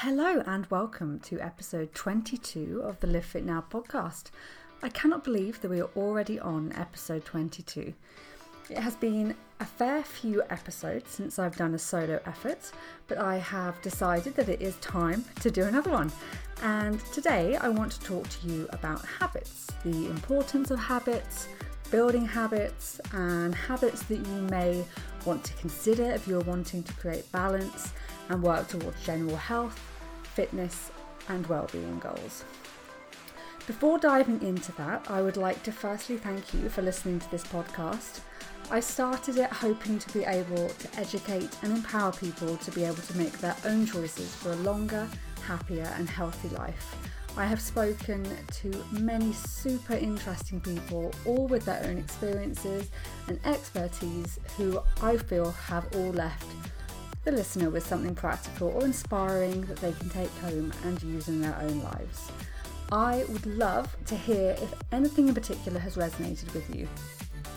Hello and welcome to episode 22 of the Live Fit Now podcast. I cannot believe that we are already on episode 22. It has been a fair few episodes since I've done a solo effort, but I have decided that it is time to do another one. And today I want to talk to you about habits, the importance of habits, building habits, and habits that you may want to consider if you're wanting to create balance and work towards general health, fitness, and well-being goals. Before diving into that, I would like to firstly thank you for listening to this podcast. I started it hoping to be able to educate and empower people to be able to make their own choices for a longer, happier, and healthy life. I have spoken to many super interesting people, all with their own experiences and expertise, who I feel have all left the listener with something practical or inspiring that they can take home and use in their own lives. I would love to hear if anything in particular has resonated with you.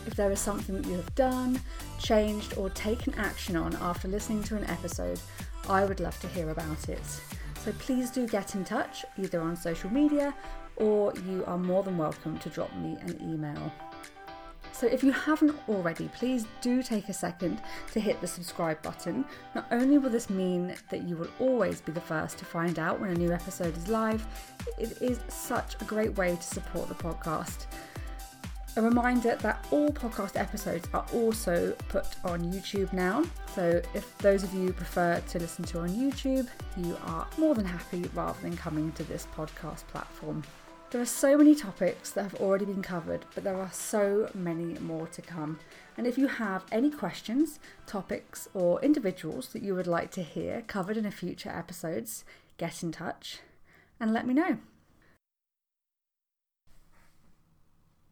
If there is something that you have done, changed, or taken action on after listening to an episode, I would love to hear about it. So please do get in touch either on social media or you are more than welcome to drop me an email. So if you haven't already, please do take a second to hit the subscribe button. Not only will this mean that you will always be the first to find out when a new episode is live, it is such a great way to support the podcast. A reminder that all podcast episodes are also put on YouTube now. So if those of you prefer to listen to on YouTube, you are more than happy rather than coming to this podcast platform. There are so many topics that have already been covered, but there are so many more to come. And if you have any questions, topics, or individuals that you would like to hear covered in a future episodes, get in touch and let me know.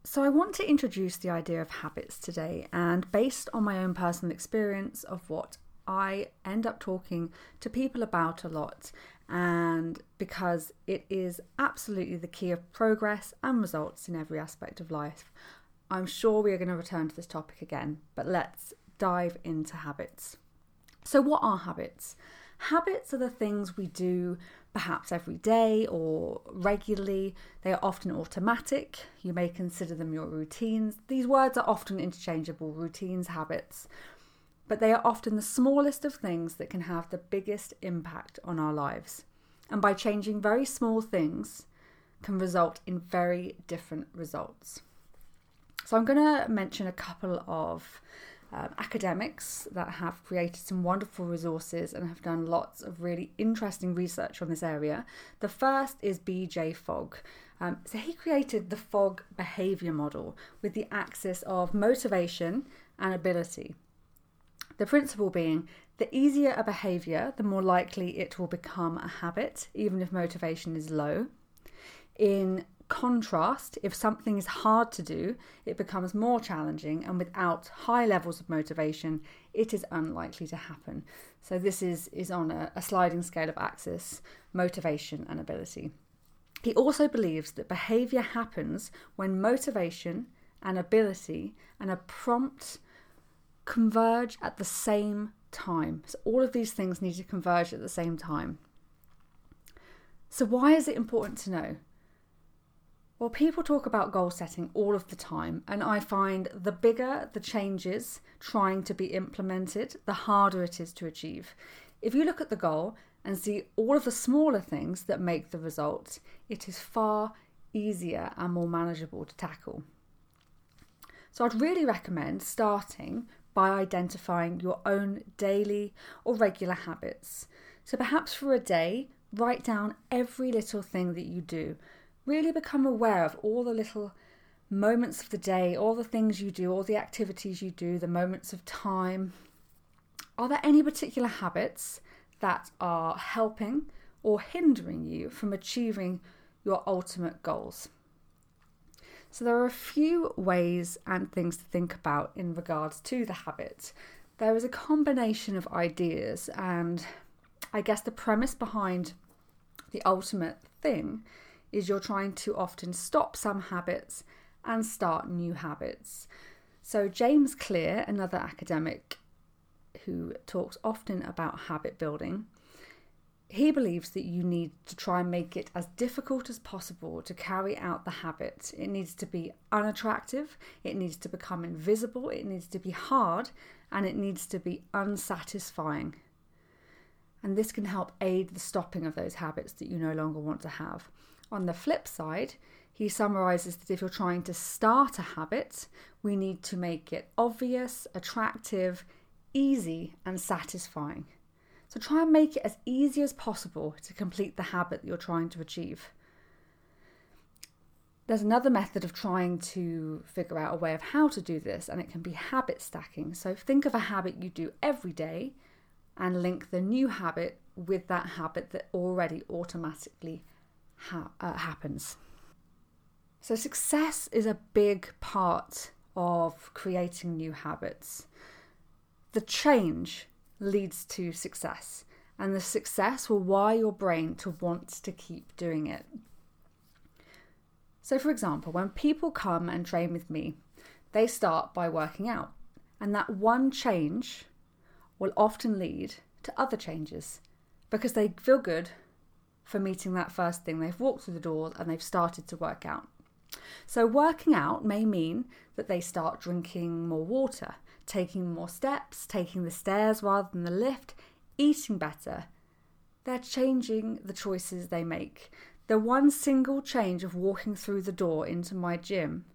So, I want to introduce the idea of habits today, and based on my own personal experience of what I end up talking to people about a lot and because it is absolutely the key of progress and results in every aspect of life. I'm sure we are going to return to this topic again, but let's dive into habits. So, what are habits? Habits are the things we do perhaps every day or regularly. They are often automatic. You may consider them your routines. These words are often interchangeable routines, habits but they are often the smallest of things that can have the biggest impact on our lives. And by changing very small things, can result in very different results. So, I'm going to mention a couple of um, academics that have created some wonderful resources and have done lots of really interesting research on this area. The first is BJ Fogg. Um, so, he created the Fogg behavior model with the axis of motivation and ability. The principle being the easier a behaviour, the more likely it will become a habit, even if motivation is low. In contrast, if something is hard to do, it becomes more challenging, and without high levels of motivation, it is unlikely to happen. So, this is, is on a, a sliding scale of axis motivation and ability. He also believes that behaviour happens when motivation and ability and a prompt converge at the same time. So, all of these things need to converge at the same time. So, why is it important to know? Well, people talk about goal setting all of the time, and I find the bigger the changes trying to be implemented, the harder it is to achieve. If you look at the goal and see all of the smaller things that make the result, it is far easier and more manageable to tackle. So, I'd really recommend starting by identifying your own daily or regular habits. So perhaps for a day, write down every little thing that you do. Really become aware of all the little moments of the day, all the things you do, all the activities you do, the moments of time. Are there any particular habits that are helping or hindering you from achieving your ultimate goals? So, there are a few ways and things to think about in regards to the habit. There is a combination of ideas, and I guess the premise behind the ultimate thing is you're trying to often stop some habits and start new habits. So, James Clear, another academic who talks often about habit building, he believes that you need to try and make it as difficult as possible to carry out the habit. It needs to be unattractive, it needs to become invisible, it needs to be hard, and it needs to be unsatisfying. And this can help aid the stopping of those habits that you no longer want to have. On the flip side, he summarizes that if you're trying to start a habit, we need to make it obvious, attractive, easy, and satisfying. So try and make it as easy as possible to complete the habit that you're trying to achieve. There's another method of trying to figure out a way of how to do this, and it can be habit stacking. So think of a habit you do every day and link the new habit with that habit that already automatically ha- uh, happens. So, success is a big part of creating new habits. The change leads to success, and the success will wire your brain to want to keep doing it. So, for example, when people come and train with me, they start by working out, and that one change will often lead to other changes because they feel good for meeting that first thing. They've walked through the doors and they've started to work out. So, working out may mean that they start drinking more water, taking more steps, taking the stairs rather than the lift, eating better. They're changing the choices they make. The one single change of walking through the door into my gym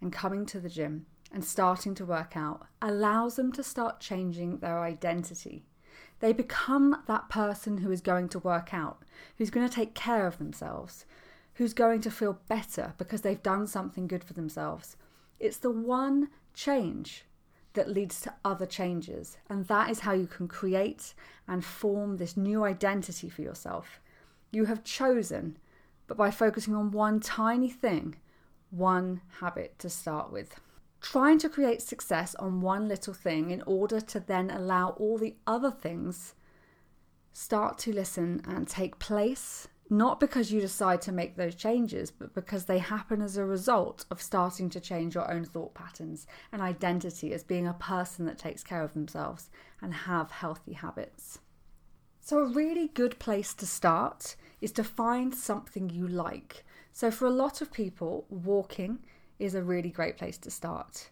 and coming to the gym and starting to work out allows them to start changing their identity. They become that person who is going to work out, who's going to take care of themselves, who's going to feel better because they've done something good for themselves. It's the one change that leads to other changes. And that is how you can create and form this new identity for yourself. You have chosen, but by focusing on one tiny thing, one habit to start with. Trying to create success on one little thing in order to then allow all the other things start to listen and take place not because you decide to make those changes, but because they happen as a result of starting to change your own thought patterns and identity as being a person that takes care of themselves and have healthy habits. So, a really good place to start is to find something you like. So, for a lot of people, walking is a really great place to start.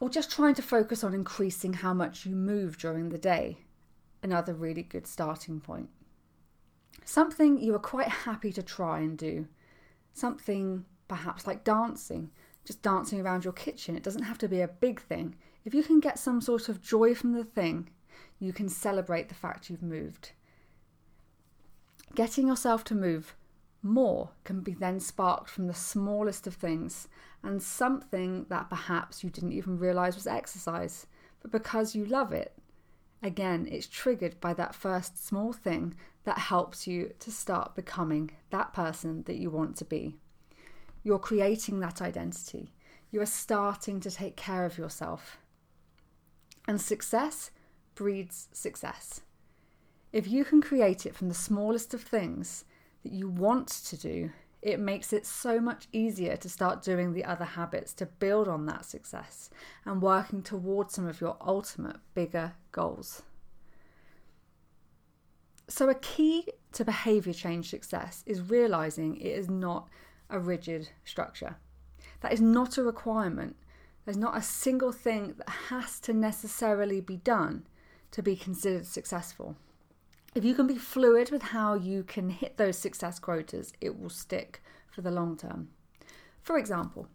Or just trying to focus on increasing how much you move during the day, another really good starting point. Something you are quite happy to try and do. Something perhaps like dancing, just dancing around your kitchen. It doesn't have to be a big thing. If you can get some sort of joy from the thing, you can celebrate the fact you've moved. Getting yourself to move more can be then sparked from the smallest of things and something that perhaps you didn't even realize was exercise, but because you love it, again, it's triggered by that first small thing that helps you to start becoming that person that you want to be. You're creating that identity. You are starting to take care of yourself. And success breeds success. If you can create it from the smallest of things that you want to do, it makes it so much easier to start doing the other habits to build on that success and working towards some of your ultimate bigger goals. So, a key to behaviour change success is realising it is not a rigid structure. That is not a requirement. There's not a single thing that has to necessarily be done to be considered successful. If you can be fluid with how you can hit those success quotas, it will stick for the long term. For example,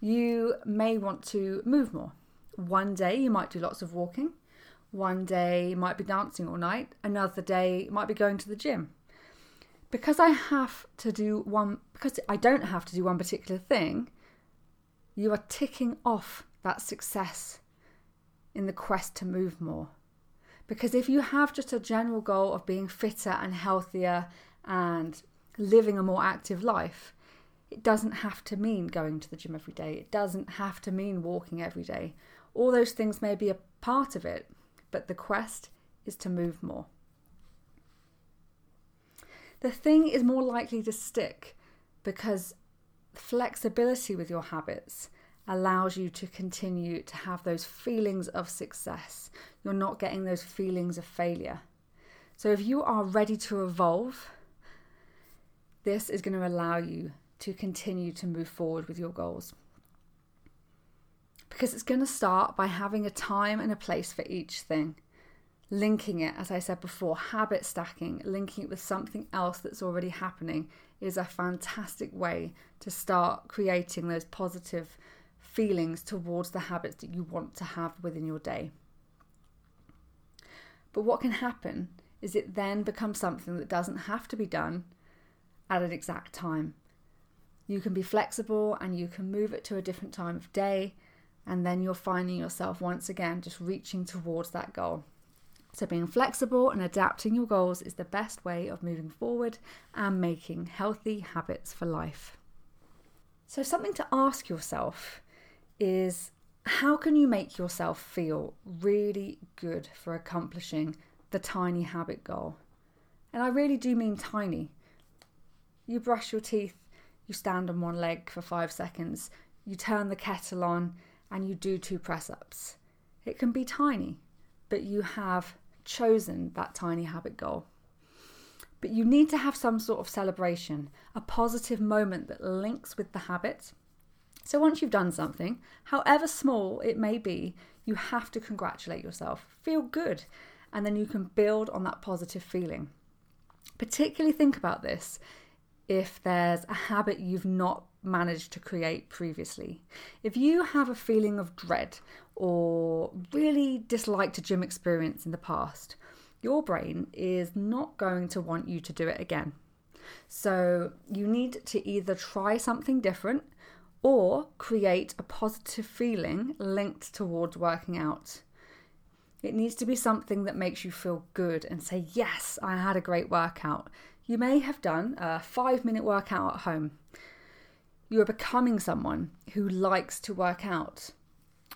you may want to move more. One day you might do lots of walking, one day might be dancing all night, another day might be going to the gym. Because I have to do one, because I don't have to do one particular thing, you are ticking off that success in the quest to move more. Because if you have just a general goal of being fitter and healthier and living a more active life, it doesn't have to mean going to the gym every day. It doesn't have to mean walking every day. All those things may be a part of it, but the quest is to move more. The thing is more likely to stick because flexibility with your habits allows you to continue to have those feelings of success. You're not getting those feelings of failure. So if you are ready to evolve, this is going to allow you to continue to move forward with your goals. Because it's going to start by having a time and a place for each thing. Linking it, as I said before, habit stacking, linking it with something else that's already happening is a fantastic way to start creating those positive feelings towards the habits that you want to have within your day. But what can happen is it then becomes something that doesn't have to be done at an exact time. You can be flexible and you can move it to a different time of day, and then you're finding yourself once again just reaching towards that goal. So, being flexible and adapting your goals is the best way of moving forward and making healthy habits for life. So, something to ask yourself is how can you make yourself feel really good for accomplishing the tiny habit goal? And I really do mean tiny. You brush your teeth, you stand on one leg for five seconds, you turn the kettle on, and you do two press ups. It can be tiny, but you have chosen that tiny habit goal. But you need to have some sort of celebration, a positive moment that links with the habit so once you've done something, however small it may be, you have to congratulate yourself, feel good, and then you can build on that positive feeling. Particularly think about this if there's a habit you've not managed to create previously. If you have a feeling of dread or really disliked a gym experience in the past, your brain is not going to want you to do it again. So you need to either try something different or create a positive feeling linked towards working out. It needs to be something that makes you feel good and say, Yes, I had a great workout. You may have done a five minute workout at home. You are becoming someone who likes to work out.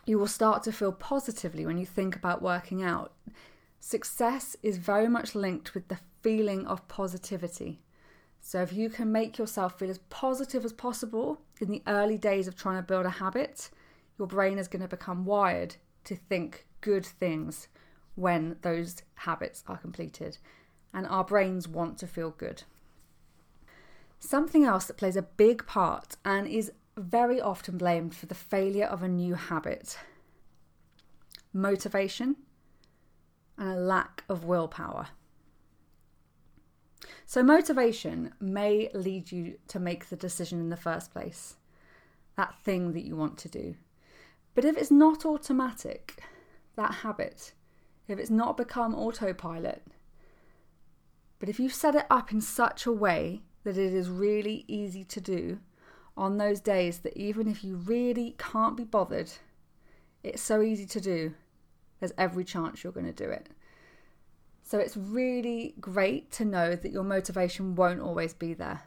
You will start to feel positively when you think about working out. Success is very much linked with the feeling of positivity. So, if you can make yourself feel as positive as possible in the early days of trying to build a habit, your brain is going to become wired to think good things when those habits are completed. And our brains want to feel good. Something else that plays a big part and is very often blamed for the failure of a new habit motivation and a lack of willpower. So, motivation may lead you to make the decision in the first place, that thing that you want to do. But if it's not automatic, that habit, if it's not become autopilot, but if you set it up in such a way that it is really easy to do on those days that even if you really can't be bothered, it's so easy to do, there's every chance you're going to do it. So it's really great to know that your motivation won't always be there,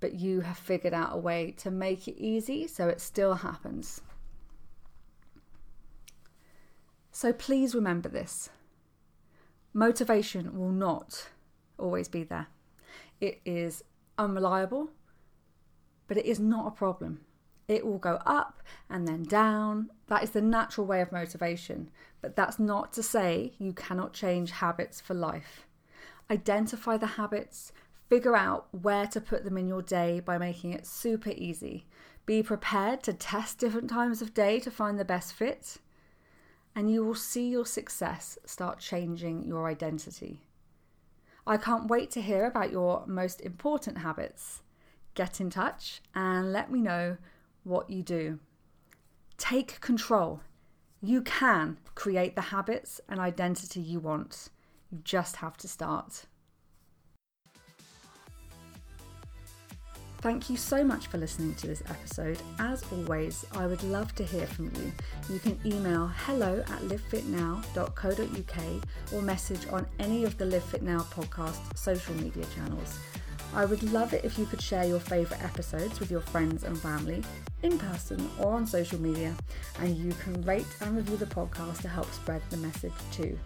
but you have figured out a way to make it easy so it still happens. So please remember this motivation will not always be there. It is unreliable, but it is not a problem. It will go up and then down. That is the natural way of motivation. But that's not to say you cannot change habits for life. Identify the habits, figure out where to put them in your day by making it super easy. Be prepared to test different times of day to find the best fit. And you will see your success start changing your identity. I can't wait to hear about your most important habits. Get in touch and let me know what you do. Take control. You can create the habits and identity you want. You just have to start. Thank you so much for listening to this episode. As always, I would love to hear from you. You can email hello at livefitnow.co.uk or message on any of the Live Fit Now podcast social media channels. I would love it if you could share your favourite episodes with your friends and family in person or on social media, and you can rate and review the podcast to help spread the message too.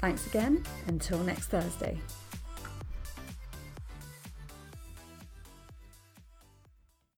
Thanks again, until next Thursday.